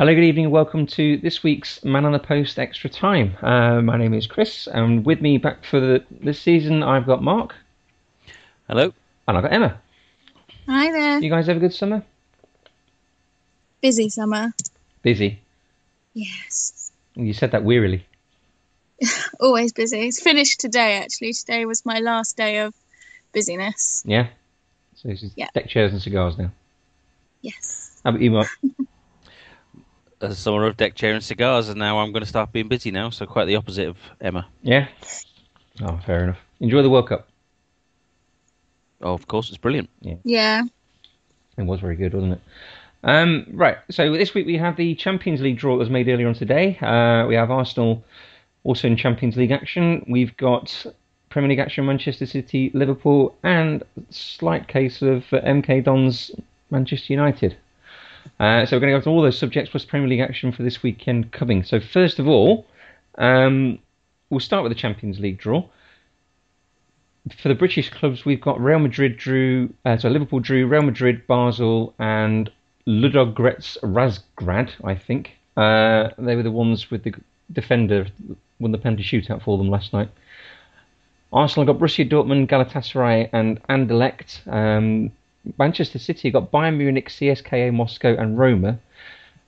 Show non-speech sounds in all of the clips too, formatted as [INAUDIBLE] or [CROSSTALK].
Hello, good evening, and welcome to this week's Man on the Post Extra Time. Uh, my name is Chris, and with me back for the, this season, I've got Mark. Hello. And I've got Emma. Hi there. You guys have a good summer? Busy summer. Busy. Yes. You said that wearily. [LAUGHS] Always busy. It's finished today, actually. Today was my last day of busyness. Yeah. So this is Yeah. deck chairs and cigars now. Yes. How about you, Mark? [LAUGHS] A summer of deck chair and cigars, and now I'm going to start being busy now. So quite the opposite of Emma. yeah. Oh, fair enough. Enjoy the World Cup. Oh, of course, it's brilliant. Yeah. Yeah. It was very good, wasn't it? Um, right. So this week we have the Champions League draw that was made earlier on today. Uh, we have Arsenal also in Champions League action. We've got Premier League action, Manchester City, Liverpool, and slight case of uh, MK Dons, Manchester United. Uh, so we're going to go through all those subjects plus Premier League action for this weekend coming. So first of all, um, we'll start with the Champions League draw. For the British clubs, we've got Real Madrid drew, uh, so Liverpool drew Real Madrid, Basel, and Ludogorets Razgrad, I think. Uh, they were the ones with the defender won the penalty shootout for them last night. Arsenal got Borussia Dortmund, Galatasaray, and Anderlecht. Um, Manchester City have got Bayern Munich, CSKA Moscow, and Roma,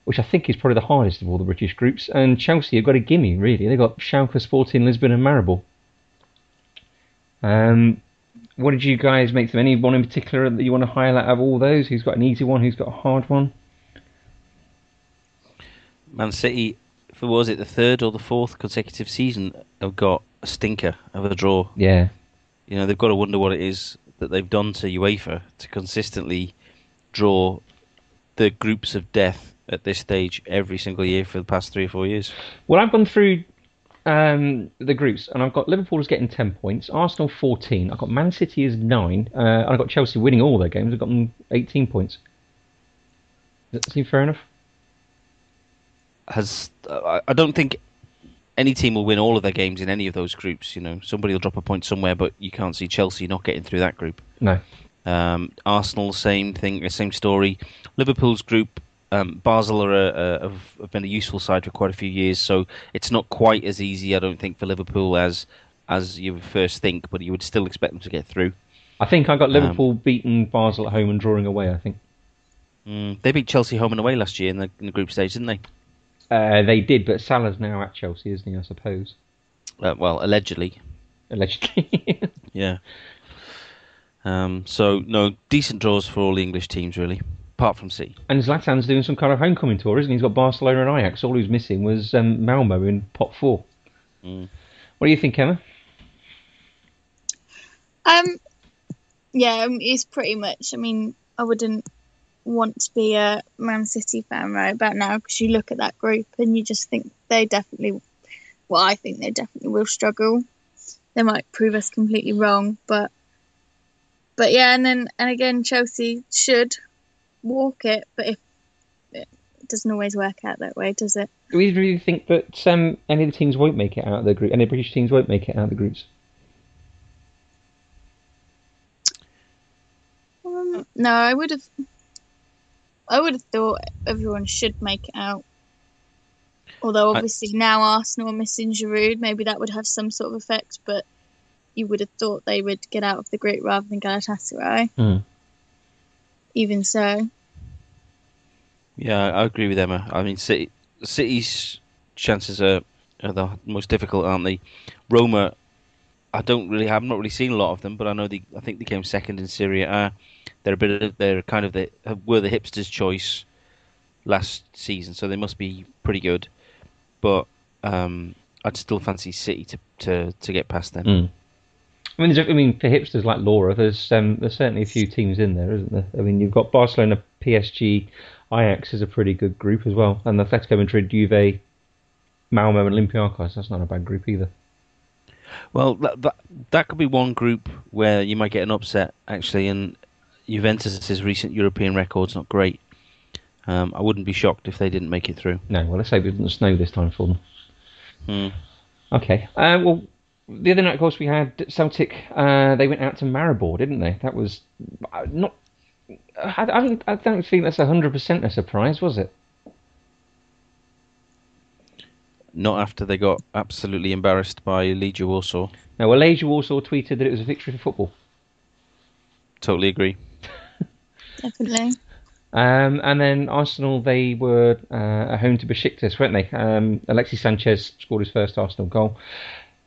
which I think is probably the hardest of all the British groups. And Chelsea have got a gimme, really. They've got Schalke, Sporting, Lisbon, and Maribor. Um, what did you guys make of them? Anyone in particular that you want to highlight of all those? Who's got an easy one? Who's got a hard one? Man City, for was it the third or the fourth consecutive season, have got a stinker of a draw. Yeah. You know, they've got to wonder what it is that they've done to UEFA to consistently draw the groups of death at this stage every single year for the past three or four years. Well, I've gone through um, the groups, and I've got Liverpool is getting 10 points, Arsenal 14, I've got Man City is 9, uh, and I've got Chelsea winning all their games, I've got them 18 points. Does that seem fair enough? has I I don't think any team will win all of their games in any of those groups. You know, somebody will drop a point somewhere, but you can't see Chelsea not getting through that group. No. Um, Arsenal, same thing, same story. Liverpool's group, um, Basel are a, a, have, been a useful side for quite a few years, so it's not quite as easy, I don't think, for Liverpool as as you would first think, but you would still expect them to get through. I think I got Liverpool beating Basel at home and drawing away, I think. Mm, they beat Chelsea home and away last year in the, in the group stage, didn't they? Uh, they did, but Salah's now at Chelsea, isn't he, I suppose? Uh, well, allegedly. Allegedly. [LAUGHS] Yeah. Um, so no decent draws for all the English teams really, apart from C. and Zlatan's doing some kind of homecoming tour, isn't he? He's got Barcelona and Ajax. All he was missing was um, Malmo in pot four. Mm. What do you think, Emma? Um. Yeah, um, it's pretty much. I mean, I wouldn't want to be a Man City fan right about now because you look at that group and you just think they definitely. Well, I think they definitely will struggle. They might prove us completely wrong, but. But yeah, and then and again, Chelsea should walk it, but if it doesn't always work out that way, does it? Do we really think that um, any of the teams won't make it out of the group? Any British teams won't make it out of the groups? Um, no, I would have. I would have thought everyone should make it out. Although I- obviously now Arsenal are missing Giroud, maybe that would have some sort of effect. But you would have thought they would get out of the group rather than Galatasaray. Hmm. Even so, Yeah, I agree with Emma. I mean, City, City's chances are, are the most difficult, aren't they? Roma, I don't really, I've not really seen a lot of them, but I know they, I think they came second in Serie A. Uh, they're a bit of, they're kind of the, were the hipsters' choice last season, so they must be pretty good. But um, I'd still fancy City to, to, to get past them. Mm. I mean, there's, I mean, for hipsters like Laura, there's um, there's certainly a few teams in there, isn't there? I mean, you've got Barcelona, PSG, Ajax is a pretty good group as well, and Atletico Madrid, Juve, Malmo, and Olympiacos. That's not a bad group either. Well, that, that that could be one group where you might get an upset actually, and Juventus's recent European record's not great. Um, I wouldn't be shocked if they didn't make it through. No, well, let's hope it doesn't snow this time for them. Hmm. Okay. Uh, well, the other night, of course, we had Celtic. Uh, they went out to Maribor, didn't they? That was uh, not. I, I, don't, I don't think that's hundred percent a surprise, was it? Not after they got absolutely embarrassed by Legia Warsaw. Now, well, Legia Warsaw tweeted that it was a victory for football. Totally agree. [LAUGHS] Definitely. Um, and then Arsenal, they were uh, at home to Besiktas, weren't they? Um, Alexis Sanchez scored his first Arsenal goal.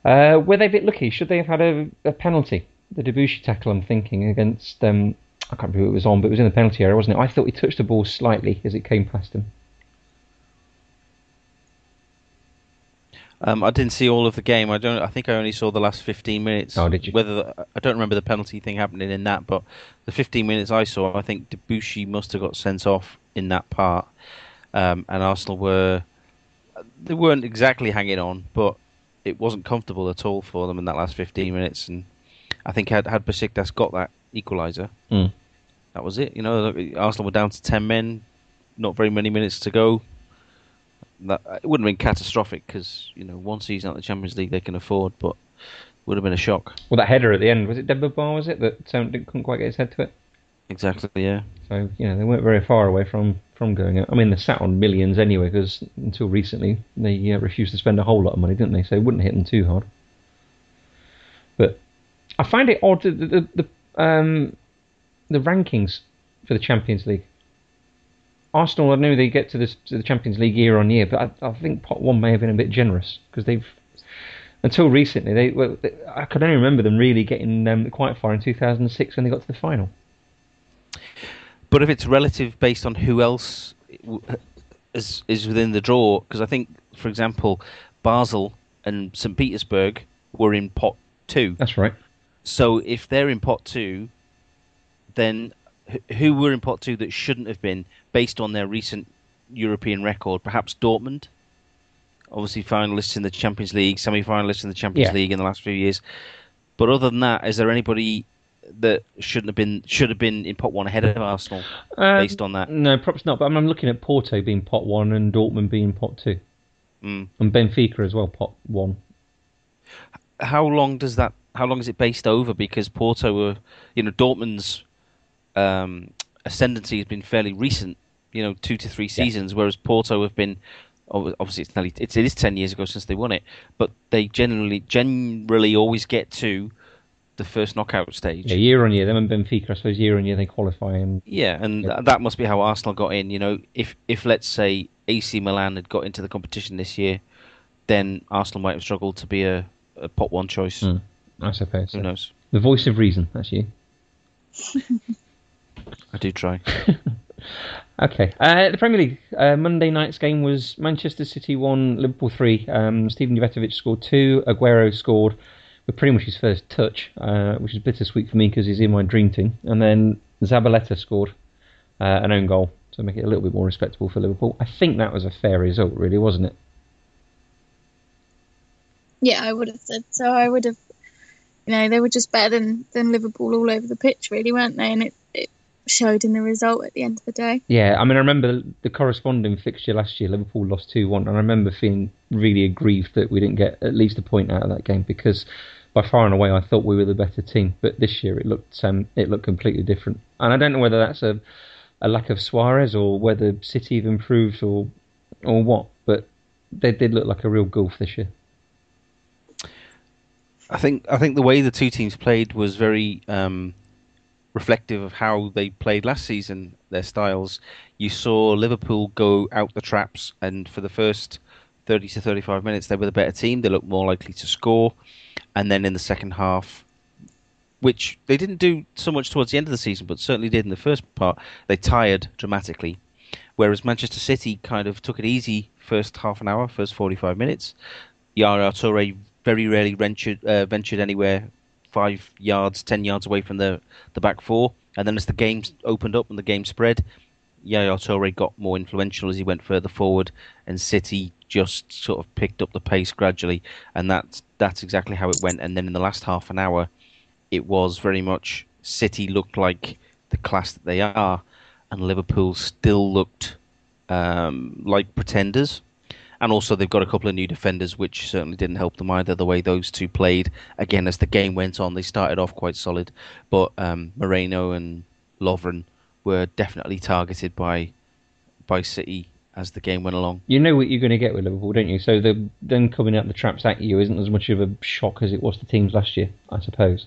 Uh, were they a bit lucky? Should they have had a, a penalty? The Debuchy tackle, I'm thinking, against. Um, I can't remember who it was on, but it was in the penalty area, wasn't it? I thought he touched the ball slightly as it came past him. Um, I didn't see all of the game. I don't. I think I only saw the last 15 minutes. Oh, did you? Whether the, I don't remember the penalty thing happening in that, but the 15 minutes I saw, I think Debuchy must have got sent off in that part, um, and Arsenal were they weren't exactly hanging on, but it wasn't comfortable at all for them in that last 15 minutes. And I think had had Besiktas got that equaliser, Mm. that was it. You know, Arsenal were down to 10 men, not very many minutes to go. That it wouldn't have been catastrophic because you know one season at the Champions League they can afford, but would have been a shock. Well, that header at the end was it Demba Ba? Was it that um, didn't, couldn't quite get his head to it? Exactly, yeah. So you know they weren't very far away from from going out. I mean, they sat on millions anyway because until recently they uh, refused to spend a whole lot of money, didn't they? So it wouldn't hit them too hard. But I find it odd that the the, the, um, the rankings for the Champions League. Arsenal, I know they get to, this, to the Champions League year on year, but I, I think pot one may have been a bit generous because they've until recently they, well, they I could only remember them really getting um, quite far in 2006 when they got to the final. But if it's relative based on who else is is within the draw, because I think, for example, Basel and St Petersburg were in pot two. That's right. So if they're in pot two, then who were in pot two that shouldn't have been based on their recent European record? Perhaps Dortmund, obviously finalists in the Champions League, semi-finalists in the Champions Yeah. League in the last few years. But other than that, is there anybody that shouldn't have been should have been in pot one ahead of Arsenal Um, based on that? No, perhaps not. But I'm, I'm looking at Porto being pot one and Dortmund being pot two, Mm. and Benfica as well pot one. How long does that? How long is it based over? Because Porto were, you know, Dortmund's um, ascendancy has been fairly recent. You know, two to three seasons, whereas Porto have been. Obviously, it's nearly it's, it is ten years ago since they won it, but they generally generally always get to the first knockout stage. Yeah, year on year. Them and Benfica, I suppose, year on year they qualify and Yeah, and Yeah. that must be how Arsenal got in. You know, if if let's say AC Milan had got into the competition this year, then Arsenal might have struggled to be a, a pot one choice. Mm. I suppose. Who so. knows? The voice of reason. That's [LAUGHS] you. I do try. [LAUGHS] Okay. Uh, the Premier League uh, Monday night's game was Manchester City one, Liverpool three. Um, Steven Jovetovic scored two. Aguero scored with pretty much his first touch, uh, which is bittersweet for me because he's in my dream team. And then Zabaleta scored uh, an own goal to make it a little bit more respectable for Liverpool. I think that was a fair result, really, wasn't it? Yeah, I would have said so. I would have, you know, they were just better than, than Liverpool all over the pitch, really, weren't they? And it, it showed in the result at the end of the day. Yeah, I mean, I remember the corresponding fixture last year. Liverpool lost two one, and I remember feeling really aggrieved that we didn't get at least a point out of that game because by far and away I thought we were the better team. But this year it looked um, it looked completely different, and I don't know whether that's a a lack of Suarez or whether City have improved or or what. But they did look like a real gulf this year. I think I think the way the two teams played was very um, reflective of how they played last season. Their styles. You saw Liverpool go out the traps, and for the first thirty to thirty-five minutes, they were the better team. They looked more likely to score, and then in the second half, which they didn't do so much towards the end of the season, but certainly did in the first part, they tired dramatically. Whereas Manchester City kind of took it easy first half an hour, first forty-five minutes. Yaya Toure very rarely ventured uh, ventured anywhere five yards, ten yards away from the the back four. And then as the game opened up and the game spread, Yaya Toure got more influential as he went further forward, and City just sort of picked up the pace gradually, and that's that's exactly how it went. And then in the last half an hour, it was very much City looked like the class that they are, and Liverpool still looked um, like pretenders. And also, they've got a couple of new defenders, which certainly didn't help them either. The way those two played, again, as the game went on, they started off quite solid, but um, Moreno and Lovren were definitely targeted by by City as the game went along. You know what you're going to get with Liverpool, don't you? So the them coming out the traps at you isn't as much of a shock as it was to teams last year, I suppose.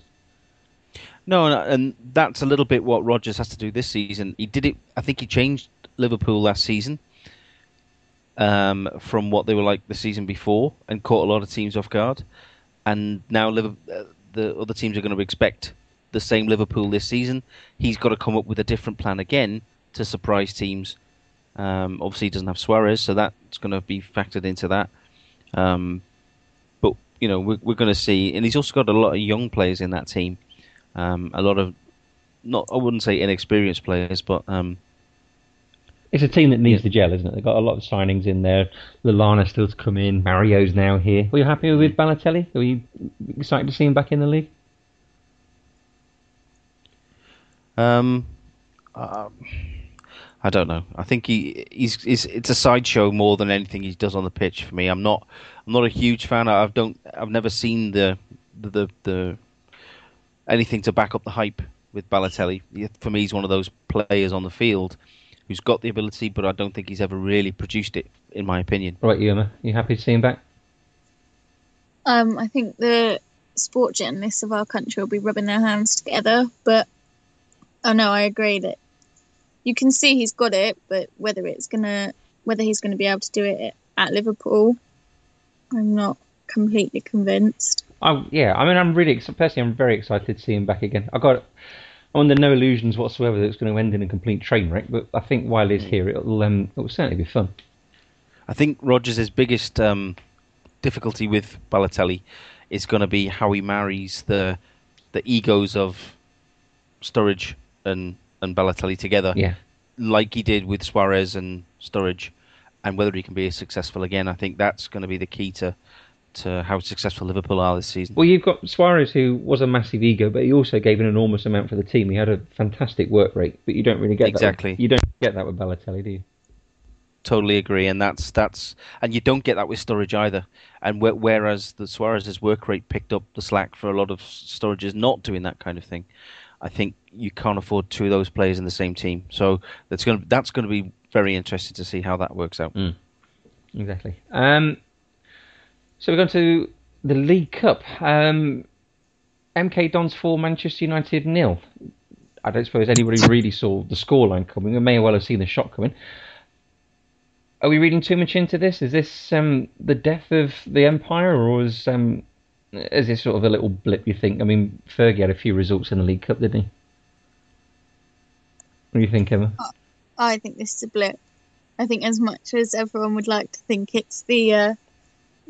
No, and that's a little bit what Rodgers has to do this season. He did it. I think he changed Liverpool last season um, from what they were like the season before, and caught a lot of teams off guard. And now Liverpool, uh, the other teams are going to expect the same Liverpool this season. He's got to come up with a different plan again to surprise teams. Um, obviously, he doesn't have Suarez, so that's going to be factored into that. Um, but you know, we're, we're going to see, and he's also got a lot of young players in that team. Um, a lot of not, I wouldn't say inexperienced players, but um, it's a team that needs yeah. the gel, isn't it? They've got a lot of signings in there. Lallana still to come in. Mario's now here. Were you happy with Balotelli? Were you excited to see him back in the league? Um, uh, I don't know. I think he he's, he's, it's a sideshow more than anything he does on the pitch for me. I'm not I'm not a huge fan. I've don't I've never seen the the the, the anything to back up the hype with Balotelli. For me, he's one of those players on the field who's got the ability, but I don't think he's ever really produced it, in my opinion. Right, Emma, you happy to see him back? Um, I think the sport journalists of our country will be rubbing their hands together, but I oh know I agree that you can see he's got it, but whether it's gonna whether he's going to be able to do it at Liverpool, I'm not completely convinced. Oh yeah, I mean, I'm really personally, I'm very excited to see him back again. I got I'm under no illusions whatsoever that it's going to end in a complete train wreck. But I think while he's here, it'll um, it'll certainly be fun. I think Rodgers' biggest um, difficulty with Balotelli is going to be how he marries the the egos of Sturridge and and Balotelli together. Yeah, like he did with Suarez and Sturridge, and whether he can be successful again. I think that's going to be the key to to how successful Liverpool are this season. Well, you've got Suarez, who was a massive ego, but he also gave an enormous amount for the team. He had a fantastic work rate, but you don't really get exactly. That with, you don't get that with Balotelli, do you? Totally agree, and that's that's and you don't get that with Sturridge either. And whereas the Suarez's work rate picked up the slack for a lot of Sturridge's not doing that kind of thing, I think you can't afford two of those players in the same team. So that's going to, that's going to be very interesting to see how that works out. Mm. Exactly. Um, so we're going to the League Cup. Um, MK Dons 4, Manchester United nil. I don't suppose anybody really saw the scoreline coming. We may well have seen the shot coming. Are we reading too much into this? Is this um, the death of the empire, or is um, is this sort of a little blip? You think? I mean, Fergie had a few results in the League Cup, didn't he? What do you think, Emma? I think this is a blip. I think as much as everyone would like to think it's the uh,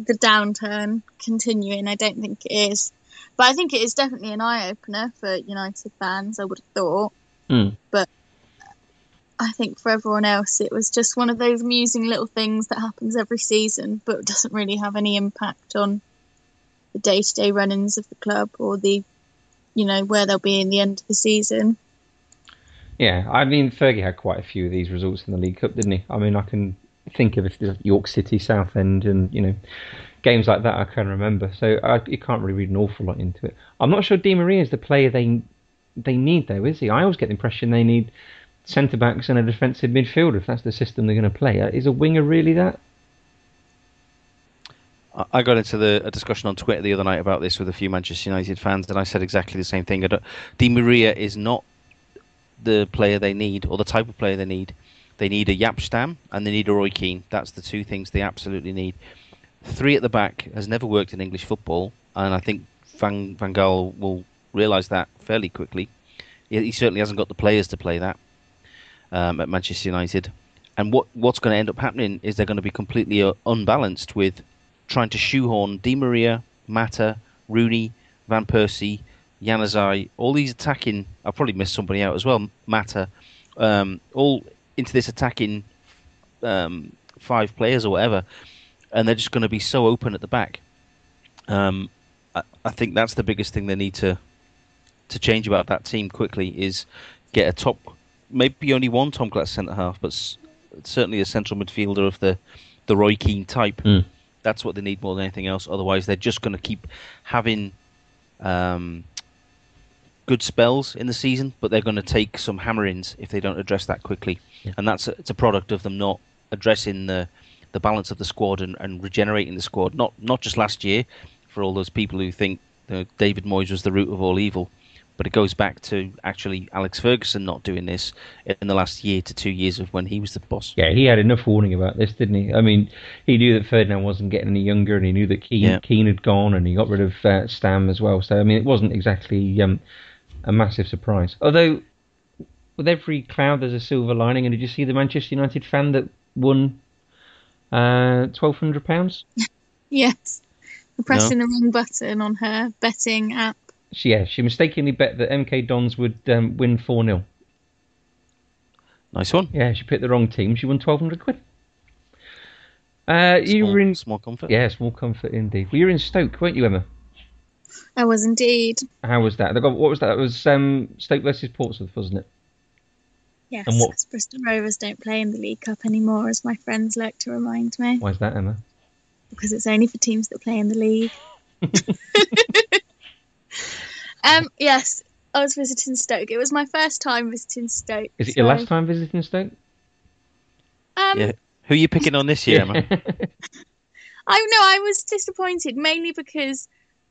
the downturn continuing. I don't think it is, but I think it is definitely an eye opener for United fans. I would have thought, mm. but I think for everyone else, it was just one of those amusing little things that happens every season, but doesn't really have any impact on the day to day runnings of the club or the, you know, where they'll be in the end of the season. Yeah, I mean, Fergie had quite a few of these results in the League Cup, didn't he? I mean, I can think of the York City, Southend, and you know games like that I can remember. So I, you can't really read an awful lot into it. I'm not sure Di Maria is the player they they need though, is he? I always get the impression they need centre backs and a defensive midfielder if that's the system they're going to play. Uh, is a winger really that? I got into the, a discussion on Twitter the other night about this with a few Manchester United fans, and I said exactly the same thing. Di Maria is not the player they need or the type of player they need. They need a Jaap Stam and they need a Roy Keane. That's the two things they absolutely need. Three at the back has never worked in English football, and I think Van, Van Gaal will realise that fairly quickly. He, certainly hasn't got the players to play that um, at Manchester United. And what what's going to end up happening is they're going to be completely uh, unbalanced with trying to shoehorn Di Maria, Mata, Rooney, Van Persie, Januzaj, all these attacking. I've probably missed somebody out as well. Mata, um, all into this attacking um, five players or whatever, and they're just going to be so open at the back. Um, I, I think that's the biggest thing they need to to change about that team quickly is get a top, maybe only one Tom class centre half, but s- certainly a central midfielder of the the Roy Keane type. Mm. That's what they need more than anything else. Otherwise, they're just going to keep having um, good spells in the season, but they're going to take some hammerings if they don't address that quickly. And that's a, it's a product of them not addressing the the balance of the squad and, and regenerating the squad. Not not just last year for all those people who think you know, David Moyes was the root of all evil, but it goes back to actually Alex Ferguson not doing this in the last year to two years of when he was the boss. Yeah, he had enough warning about this, didn't he? I mean, he knew that Ferdinand wasn't getting any younger, and he knew that Keane, Yeah. Keane had gone, and he got rid of uh, Stam as well. So, I mean, it wasn't exactly um, a massive surprise. Although, with every cloud, there's a silver lining. And did you see the Manchester United fan that won uh, twelve hundred pounds? [LAUGHS] Yes. For pressing the wrong button on her betting app. She, yeah, she mistakenly bet that MK Dons would um, win four 0 Nice one. Yeah, she picked the wrong team. She won twelve hundred quid. Uh, you Small, were in small comfort. yeah, small comfort indeed. Well, you were in Stoke, weren't you, Emma? I was indeed. How was that? Got- What was that? It was um, Stoke versus Portsmouth, wasn't it? Yes, And what- 'cause Bristol Rovers don't play in the League Cup anymore, as my friends like to remind me, Why is that, Emma? because it's only for teams that play in the league. [LAUGHS] um, yes, I was visiting Stoke. It was my first time visiting Stoke. Is it your last time visiting Stoke? Um, Yeah. Who are you picking on this year, Emma? [LAUGHS] [LAUGHS] I know I was disappointed mainly because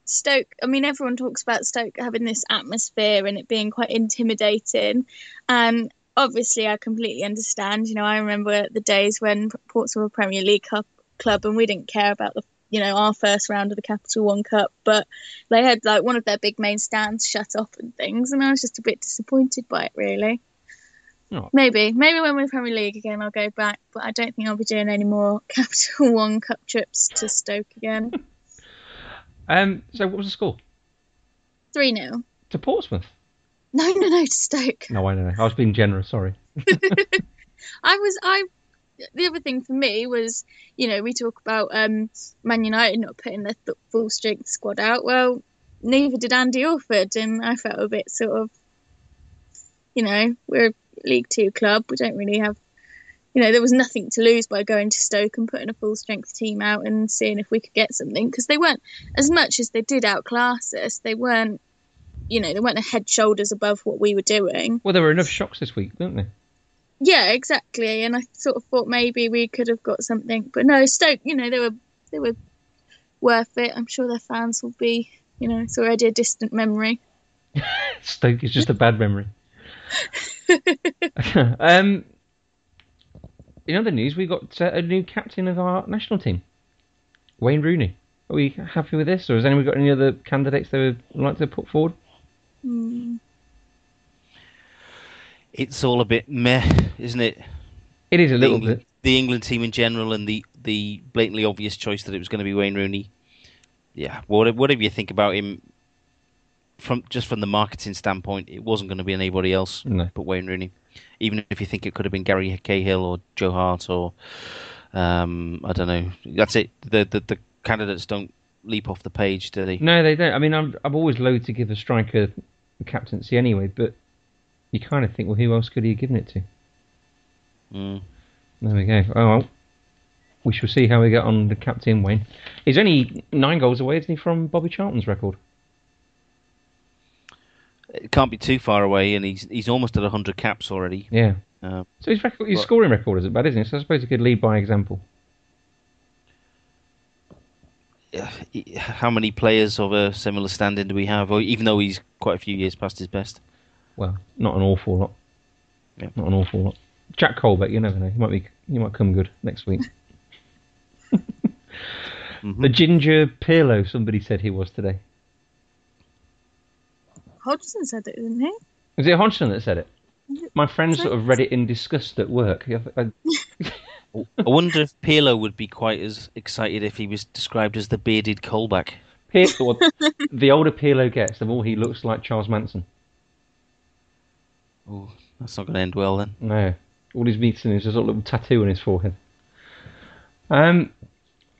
Stoke. I mean, everyone talks about Stoke having this atmosphere and it being quite intimidating, and obviously I completely understand. You know, I remember the days when Portsmouth were a Premier League Cup club and we didn't care about the you know our first round of the Capital One Cup, but they had like one of their big main stands shut off and things, and I was just a bit disappointed by it really. Oh. Maybe, maybe when we're Premier League again, I'll go back, but I don't think I'll be doing any more [LAUGHS] Capital One Cup trips to Stoke again. [LAUGHS] um, so what was the score? 3 0. To Portsmouth? No, no, no, to Stoke. No, I know. I was being generous. Sorry. [LAUGHS] I was, I, the other thing for me was, you know, we talk about um, Man United not putting their th- full strength squad out. Well, neither did Andy Awford, and I felt a bit sort of, you know, we're a League Two club. We don't really have, you know, there was nothing to lose by going to Stoke and putting a full strength team out and seeing if we could get something because they weren't as much as they did outclass us. They weren't, you know, they weren't a head shoulders above what we were doing. Well, there were enough shocks this week, weren't there? Yeah, exactly. And I sort of thought maybe we could have got something, but no, Stoke. You know, they were they were worth it. I'm sure their fans will be. You know, it's already a distant memory. [LAUGHS] Stoke is just a bad memory. [LAUGHS] um, in other news, we got uh, a new captain of our national team, Wayne Rooney. Are we happy with this, or has anyone got any other candidates they would like to put forward? Hmm. it's all a bit meh, isn't it? It is a the little England, bit. the England team in general and the, the blatantly obvious choice that it was going to be Wayne Rooney. Yeah, whatever, whatever you think about him, from just from the marketing standpoint, it wasn't going to be anybody else No. but Wayne Rooney. Even if you think it could have been Gary Cahill or Joe Hart or um, I don't know, that's it. The, the the candidates don't leap off the page, do they? No, they don't. I mean, I'm I'm always loath to give a striker the captaincy anyway, but you kind of think, well, who else could he have given it to? Mm. There we go. Oh well, we shall see how we get on the captain Wayne. He's only nine goals away, isn't he, from Bobby Charlton's record? It can't be too far away, and he's he's almost at hundred caps already. Yeah. Uh, So his record, his Well- scoring record isn't bad, isn't it? So I suppose he could lead by example. how many players of a similar standing do we have? Or even though he's quite a few years past his best. Well, not an awful lot. Yeah. Not an awful lot. Jack Colback, you never know. He might be. He might come good next week. [LAUGHS] Mhm. The ginger Pirlo, somebody said he was today. Hodgson said it, didn't he? Was it Hodgson that said it? My friend sort of read it in disgust at work. I- [LAUGHS] I- I wonder if Pirlo would be quite as excited if he was described as the bearded Colback. Pir- the older Pirlo gets, the more he looks like Charles Manson. Oh, that's not going to end well then. No. All he's missing is just a little tattoo on his forehead. Um,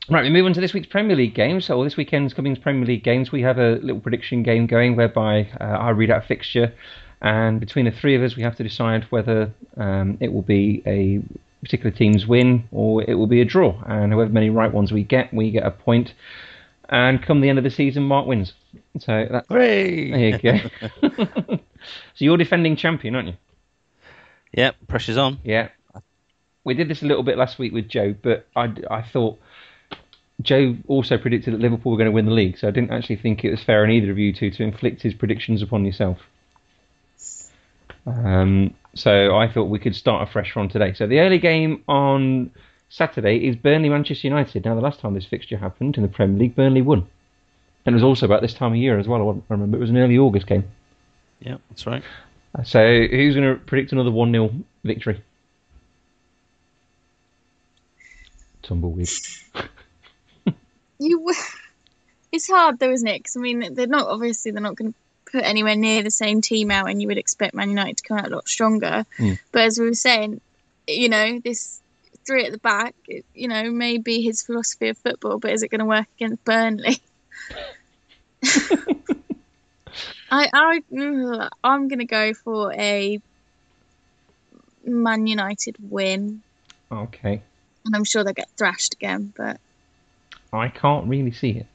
right, we move on to this week's Premier League games. Or this weekend's Cummings Premier League games. We have a little prediction game going whereby uh, I read out a fixture, and between the three of us, we have to decide whether um, it will be a particular team's win or it will be a draw. And however many right ones we get, we get a point. And come the end of the season, Mark wins. So that, Hooray! there you go. [LAUGHS] [LAUGHS] so you're defending champion, aren't you? Yep, pressure's on. Yeah. We did this a little bit last week with Joe, but I, I thought Joe also predicted that Liverpool were going to win the league, so I didn't actually think it was fair on either of you two to inflict his predictions upon yourself. Um, so I thought we could start a fresh one today. So the early game on Saturday is Burnley Manchester United. Now the last time this fixture happened in the Premier League, Burnley won. And it was also about this time of year as well. I remember it was an early August game. Yeah, that's right. So who's going to predict another one 0 victory? Tumbleweed. [LAUGHS] You, [LAUGHS] it's hard though, isn't it? Because I mean, they're not obviously they're not going to put anywhere near the same team out, and you would expect Man United to come out a lot stronger. Mm. But as we were saying, you know, this three at the back, you know, may be his philosophy of football, but is it going to work against Burnley? [LAUGHS] I, I, mm, I'm going to go for a Man United win, Okay. and I'm sure they'll get thrashed again. But I can't really see it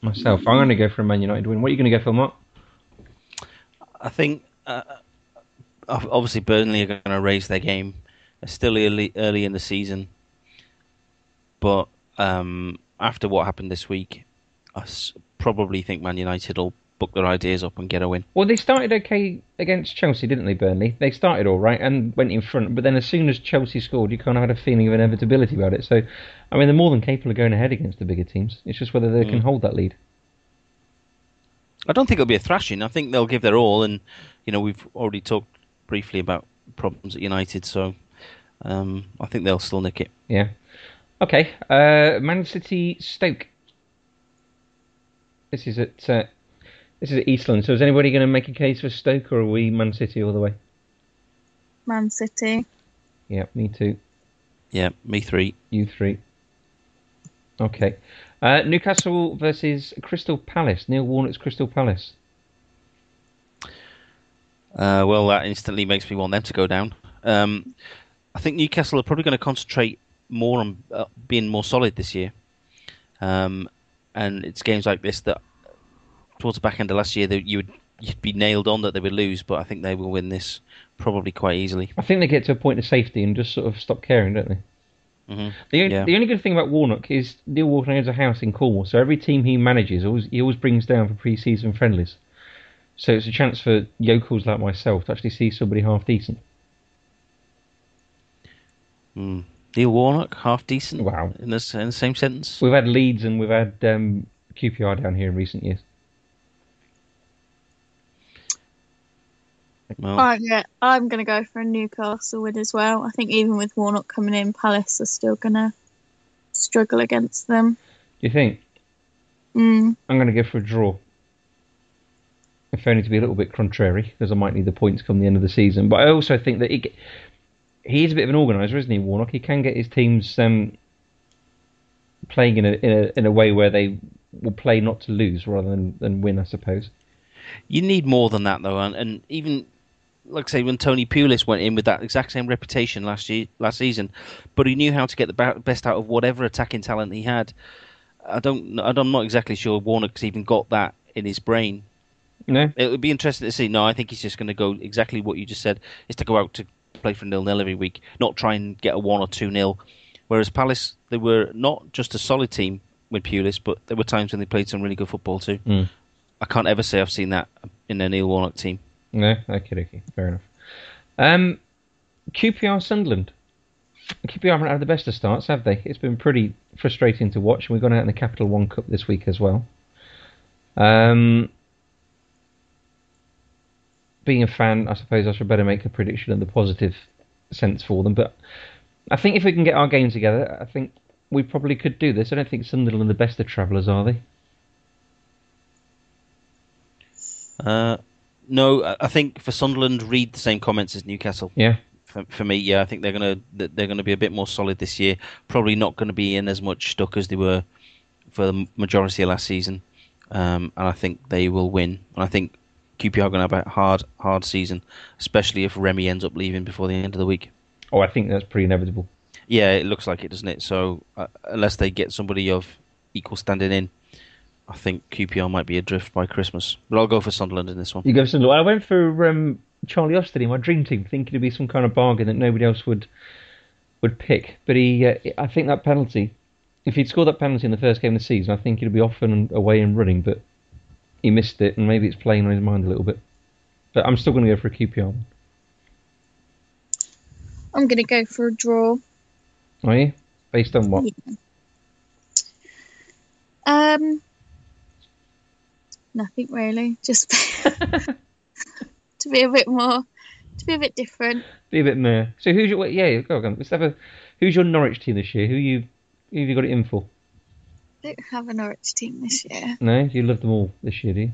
myself. I'm going to go for a Man United win. What are you going to go for, Mark? I think uh, obviously Burnley are going to raise their game. They're still early early in the season, but um, after what happened this week, I probably think Man United will book their ideas up and get a win. Well, they started okay against Chelsea, didn't they, Burnley? They started all right and went in front, but then as soon as Chelsea scored, you kind of had a feeling of inevitability about it. So, I mean, they're more than capable of going ahead against the bigger teams. It's just whether they can hold that lead. I don't think it'll be a thrashing. I think they'll give their all, and you know we've already talked briefly about problems at United, so um, I think they'll still nick it. Yeah. Okay. Uh, Man City Stoke. This is at uh, this is at Eastland. So is anybody going to make a case for Stoke, or are we Man City all the way? Man City, Yeah, me too. Yeah, me three. You three. Okay. Uh, Newcastle versus Crystal Palace. Neil Warnock's Crystal Palace. Uh, well, that instantly makes me want them to go down. Um, I think Newcastle are probably going to concentrate more on uh, being more solid this year. Um, and it's games like this that, towards the back end of last year, that you would you'd be nailed on that they would lose. But I think they will win this probably quite easily. I think they get to a point of safety and just sort of stop caring, don't they? hmm The, only, Yeah. the only good thing about Warnock is Neil Warnock owns a house in Cornwall, so every team he manages, always, he always brings down for pre-season friendlies. So it's a chance for yokels like myself to actually see somebody half decent. Mm. Neil Warnock, half decent. Wow. In, this, in the same sentence. We've had Leeds and we've had um, QPR down here in recent years. Well, Oh, yeah, I'm going to go for a Newcastle win as well. I think even with Warnock coming in, Palace are still going to struggle against them. Do you think? Mm. I'm going to go for a draw. If only to be a little bit contrary, because I might need the points come the end of the season. But I also think that he, he is a bit of an organiser, isn't he, Warnock? He can get his teams um, playing in a, in a in a way where they will play not to lose rather than, than win, I suppose. You need more than that, though, and, and even like I say, when Tony Pulis went in with that exact same reputation last year, last season, but he knew how to get the best out of whatever attacking talent he had. I don't, I'm not exactly sure Warnock's even got that in his brain. No, It would be interesting to see. No, I think he's just going to go exactly what you just said: is to go out to play for nil nil every week, not try and get a one or two nil. Whereas Palace, they were not just a solid team with Pulis, but there were times when they played some really good football too. Mm. I can't ever say I've seen that in a Neil Warnock team. No, okay, okay, fair enough. Um, QPR Sunderland. QPR haven't had the best of starts, have they? It's been pretty frustrating to watch, we've gone out in the Capital One Cup this week as well. Um, being a fan, I suppose I should better make a prediction in the positive sense for them. But I think if we can get our game together, I think we probably could do this. I don't think Sunderland are the best of travellers, are they? Uh, no, I think for Sunderland, read the same comments as Newcastle. Yeah. For, for me, yeah, I think they're gonna they're gonna be a bit more solid this year. Probably not going to be in as much stuck as they were for the majority of last season. Um, and I think they will win. And I think QPR are going to have a hard hard season, especially if Remy ends up leaving before the end of the week. Oh, I think that's pretty inevitable. Yeah, it looks like it, doesn't it? So uh, unless they get somebody of equal standing in, I think QPR might be adrift by Christmas. But I'll go for Sunderland in this one. You go for Sunderland. I went for um, Charlie Austin in my dream team, thinking it'd be some kind of bargain that nobody else would would pick. But he, uh, I think that penalty, if he'd scored that penalty in the first game of the season, I think he'd be off and away and running. But he missed it, and maybe it's playing on his mind a little bit. But I'm still going to go for a QPR. I'm going to go for a draw. Are you? Based on what? Yeah. Um, nothing really. Just [LAUGHS] [LAUGHS] to be a bit more, to be a bit different. Be a bit more. So who's your? Yeah, go on. Let's have a. Who's your Norwich team this year? Who you? Who have you got it in for? I don't have a Norwich team this year. No, you love them all this year, do you?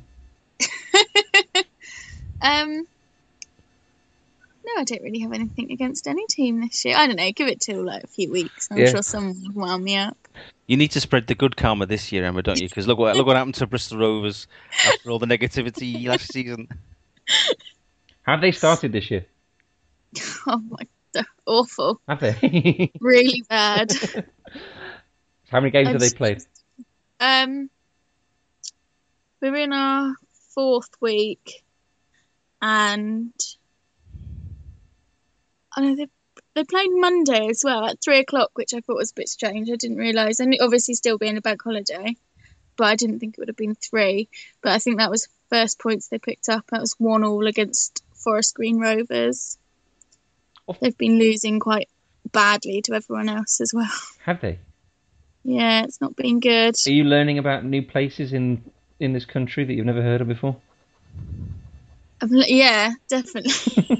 [LAUGHS] Um, no, I don't really have anything against any team this year. I don't know. Give it till like a few weeks. I'm Yeah. sure someone will wound me up. You need to spread the good karma this year, Emma, don't you? Because look what look what happened to Bristol Rovers after all the negativity [LAUGHS] last season. Have they started this year? [LAUGHS] Oh my, god, awful, Have they? [LAUGHS] really bad. How many games have they played? Um, we're in our fourth week, and I know they they played Monday as well at three o'clock, which I thought was a bit strange. I didn't realise, and obviously still being a bank holiday, but I didn't think it would have been three. But I think that was first points they picked up. That was one all against Forest Green Rovers. They've been losing quite badly to everyone else as well. Have they? Yeah, it's not been good. Are you learning about new places in in this country that you've never heard of before? Yeah, definitely.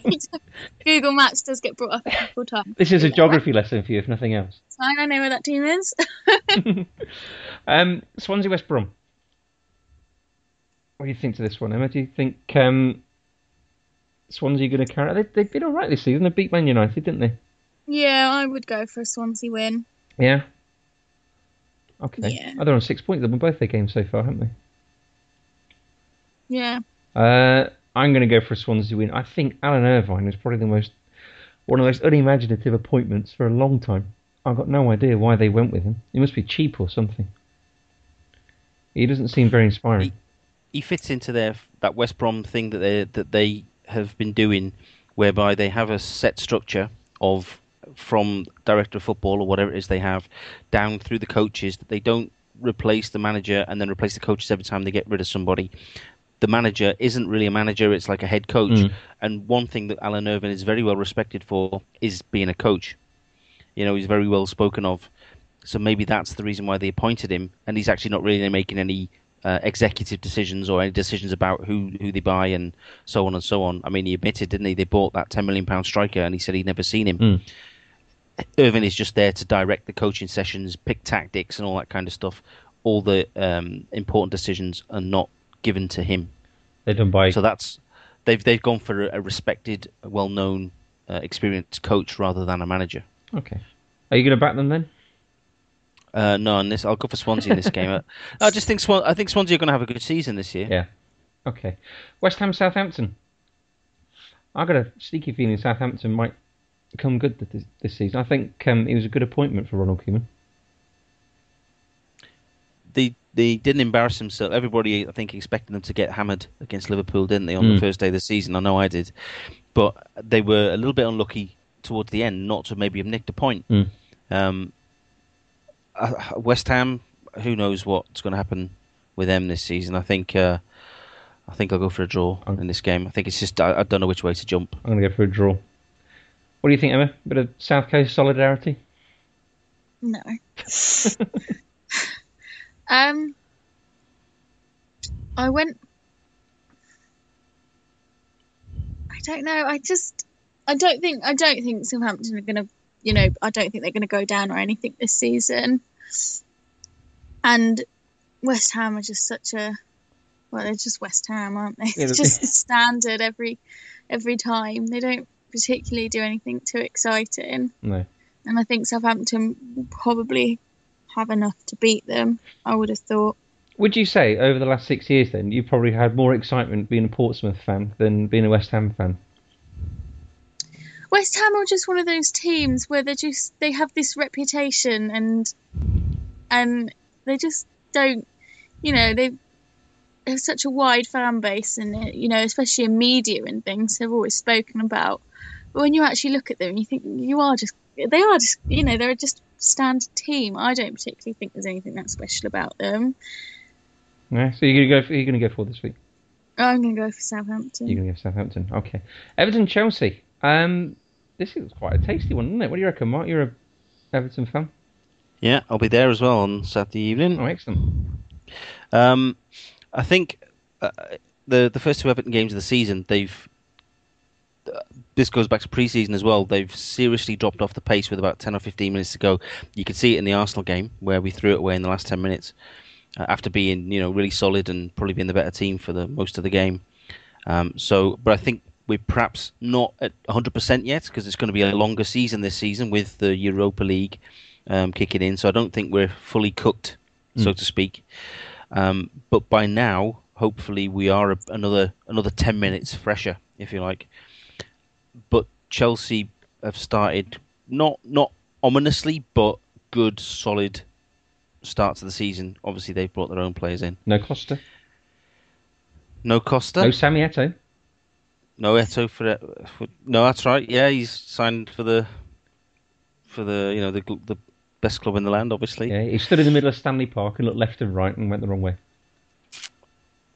[LAUGHS] [LAUGHS] Google Maps does get brought up a couple of times. This is a geography lesson for you, if nothing else. I know where that team is. [LAUGHS] Um, Swansea West Brom. What do you think to this one, Emma? Do you think um, Swansea going to carry? They, they've been all right this season. They beat Man United, didn't they? yeah, I would go for a Swansea win. Yeah. Okay. Yeah. Oh, they're on six points. They've won both their games so far, haven't they? Yeah. Uh, I'm going to go for a Swansea win. I think Alan Irvine is probably the most one of the most unimaginative appointments for a long time. I've got no idea why they went with him. He must be cheap or something. He doesn't seem very inspiring. He fits into their that West Brom thing that they that they have been doing, whereby they have a set structure of from director of football or whatever it is they have down through the coaches that they don't replace the manager and then replace the coaches every time they get rid of somebody. The manager isn't really a manager; it's like a head coach. Mm. And one thing that Alan Irvine is very well respected for is being a coach. You know, he's very well spoken of. So maybe that's the reason why they appointed him, and he's actually not really making any uh, executive decisions or any decisions about who who they buy and so on and so on. I mean, he admitted, didn't he? They bought that ten million pound striker, and he said he'd never seen him. Mm. Irvine is just there to direct the coaching sessions, pick tactics, and all that kind of stuff. All the um, important decisions are not given to him. They're done by So that's they've they've gone for a, respected, well known, uh, experienced coach rather than a manager. Okay. Are you going to back them then? Uh, no, in this I'll go for Swansea in this game. [LAUGHS] I just think Swan, I think Swansea are going to have a good season this year. Yeah. Okay. West Ham Southampton. I've got a sneaky feeling Southampton might come good this, this season. I think um, he was a good appointment for Ronald Koeman. They they didn't embarrass themselves. Everybody I think expected them to get hammered against Liverpool, didn't they, on Mm. the first day of the season? I know I did, but they were a little bit unlucky towards the end, not to maybe have nicked a point. Mm. Um, uh, West Ham, who knows what's going to happen with them this season? I think. Uh, I think I'll go for a draw Okay. in this game. I think it's just I, I don't know which way to jump. I'm going to go for a draw. What do you think, Emma? A bit of South Coast solidarity? No. [LAUGHS] [LAUGHS] um, I went. I don't know. I just. I don't think. I don't think Southampton are going to. You know. I don't think they're going to go down or anything this season. And West Ham are just such a. Well, they're just West Ham, aren't they? Yeah, [LAUGHS] It's just standard every, every time. They don't. particularly do anything too exciting. No. And I think Southampton will probably have enough to beat them, I would have thought. Would you say over the last six years then you've probably had more excitement being a Portsmouth fan than being a West Ham fan? West Ham are just one of those teams where they just they have this reputation and and they just don't you know they have such a wide fan base and you know especially in media and things they've always spoken about but when you actually look at them you think you are just they are just you know they're just standard team I don't particularly think there's anything that special about them Yeah. So you're gonna go. For, you're gonna go for this week. I'm going to go for Southampton You're gonna go for Southampton. Okay. Everton Chelsea. Um, this is quite a tasty one, isn't it? What do you reckon, Mark? You're a Everton fan. Yeah, I'll be there as well on Saturday evening. Oh, excellent. Um, I think uh, the the first two Everton games of the season, they've. This goes back to pre-season as well. They've seriously dropped off the pace with about ten or fifteen minutes to go. You could see it in the Arsenal game where we threw it away in the last ten minutes, uh, after being you know really solid and probably being the better team for the most of the game. Um, so, but I think we're perhaps not at 100% yet because it's going to be a longer season this season with the Europa League um, kicking in. So I don't think we're fully cooked, so to speak. Um, but by now, hopefully, we are a, another another 10 minutes fresher, if you like. But Chelsea have started not not ominously, but good, solid start to the season. Obviously, they've brought their own players in. No Costa. No Costa. No Sammy Eto'o. No Eto'o for, for no, that's right. Yeah, he's signed for the for the you know the the best club in the land, obviously. Yeah, he stood in the middle of Stanley Park and looked left and right and went the wrong way.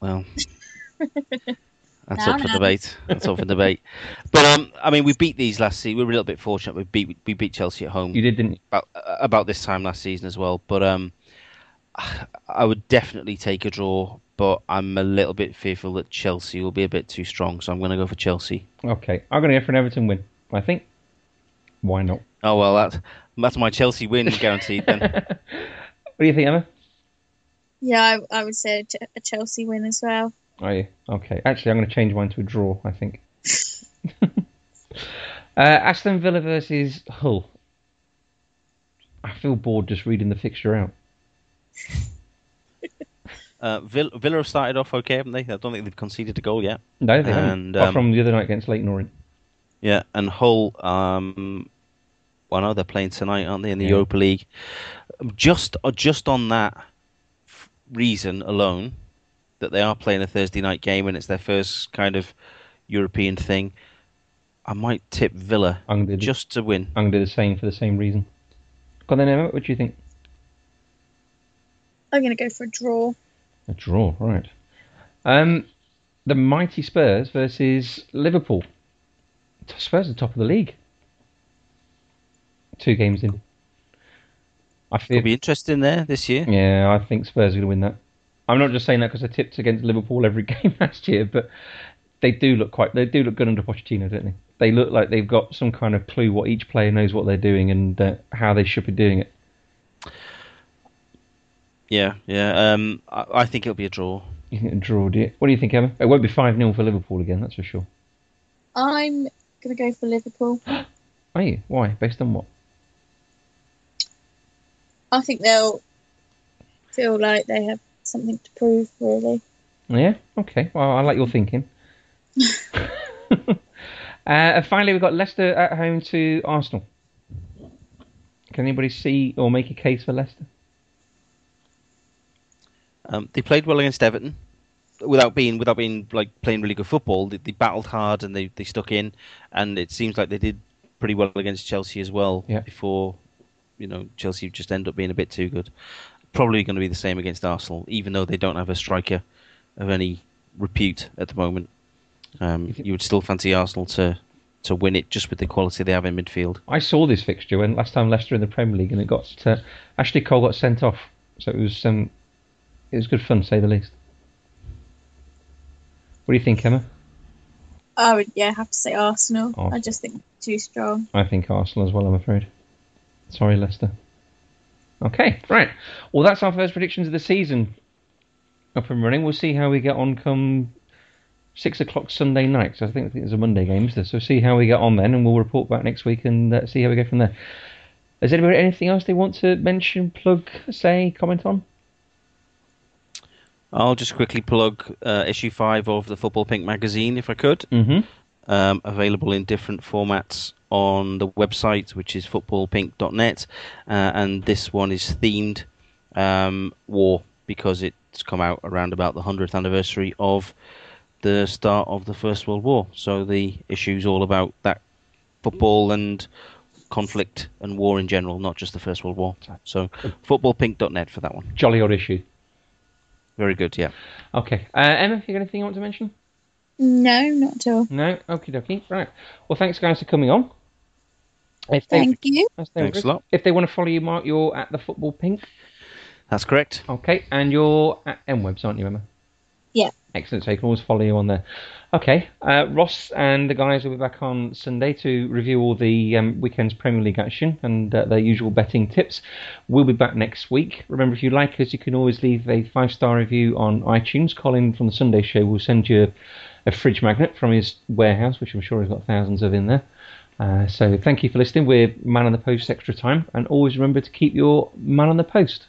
Well, [LAUGHS] that's Now, up for now. debate. That's up for debate. But um, I mean, we beat these last season. We were a little bit fortunate. We beat we beat Chelsea at home You did, didn't you? about about this time last season as well. But um, I would definitely take a draw. But I'm a little bit fearful that Chelsea will be a bit too strong, so I'm going to go for Chelsea. Okay, I'm going to go for an Everton win. I think. Why not? Oh well, that's that's my Chelsea win guaranteed then. [LAUGHS] What do you think, Emma? yeah I, I would say a Chelsea win as well Are you? Okay. Actually, I'm going to change mine to a draw, I think. [LAUGHS] uh, Aston Villa versus Hull. I feel bored just reading the fixture out. [LAUGHS] Uh, Villa, Villa have started off okay, haven't they? I don't think they've conceded a goal yet. No, they haven't. Apart um, from the other night against Leyton Orient. Yeah, and Hull, um, well, no, they're playing tonight, aren't they, in the Yeah. Europa League? Just, uh, just on that reason alone, that they are playing a Thursday night game and it's their first kind of European thing, I might tip Villa I'm going to do, just to win. I'm going to do the same for the same reason. Got then, Emma? What do you think? I'm going to go for a draw A draw, right. Um, the mighty Spurs versus Liverpool. Spurs are the top of the league. Two games in. I feel. It'll be interesting there this year. Yeah, I think Spurs are going to win that. I'm not just saying that because I tipped against Liverpool every [LAUGHS] game last year, but they do look quite. They do look good under Pochettino, don't they? They look like they've got some kind of clue what each player knows what they're doing and uh, how they should be doing it. Yeah, yeah. Um, I, I think it'll be a draw. You think a draw? Do you? What do you think, Emma? It won't be five 0 for Liverpool again, that's for sure. I'm going to go for Liverpool [GASPS] Are you? Why? Based on what? I think they'll feel like they have something to prove really Yeah. Okay. Well, I like your thinking. [LAUGHS] uh, and finally, we've got Leicester at home to Arsenal. Can anybody see or make a case for Leicester? Um, they played well against Everton, without being without being like playing really good football. They, they battled hard and they, they stuck in, and it seems like they did pretty well against Chelsea as well. Yeah. Before, you know, Chelsea just end up being a bit too good. Probably going to be the same against Arsenal, even though they don't have a striker of any repute at the moment. Um, You would still fancy Arsenal to to win it just with the quality they have in midfield. I saw this fixture when last time Leicester in the Premier League, and it got uh, Ashley Cole got sent off, so it was um, it was good fun to say the least. What do you think, Emma? I would yeah have to say Arsenal Arsenal. I just think too strong I think Arsenal as well. I'm afraid. Sorry, Leicester. Okay, right. Well, that's our first predictions of the season up and running. We'll see how we get on come six o'clock Sunday night. So I think, I think there's a Monday game, is there? So see how we get on then, and we'll report back next week and uh, see how we go from there. Has anybody anything else they want to mention, plug, say, comment on? I'll just quickly plug uh, issue five of the Football Pink magazine, if I could. Mm-hmm. Um, available in different formats on the website, which is footballpink.net, uh, and this one is themed um, war because it's come out around about the hundredth anniversary of the start of the First World War. So the issue is all about that football and conflict and war in general, not just the First World War. So footballpink.net for that one. Jolly odd issue. Very good, yeah. Okay. Uh, Emma, you got anything you want to mention? No, not at all. No? Okie dokie. Right. Well, thanks, guys, for coming on. If Thank you. That's Thanks a lot. If they want to follow you, Mark, you're at the Football Pink. That's correct. Okay. And you're at MWebs, aren't you, Emma? Yeah. Excellent. So you can always follow you on there. Okay. Uh, Ross and the guys will be back on Sunday to review all the um, weekend's Premier League action and uh, their usual betting tips. We'll be back next week. Remember, if you like us, you can always leave a five star review on iTunes. Colin from the Sunday Show will send you a fridge magnet from his warehouse, which I'm sure he's got thousands of in there. Uh, so thank you for listening. We're Man on the Post Extra Time, and always remember to keep your Man on the Post.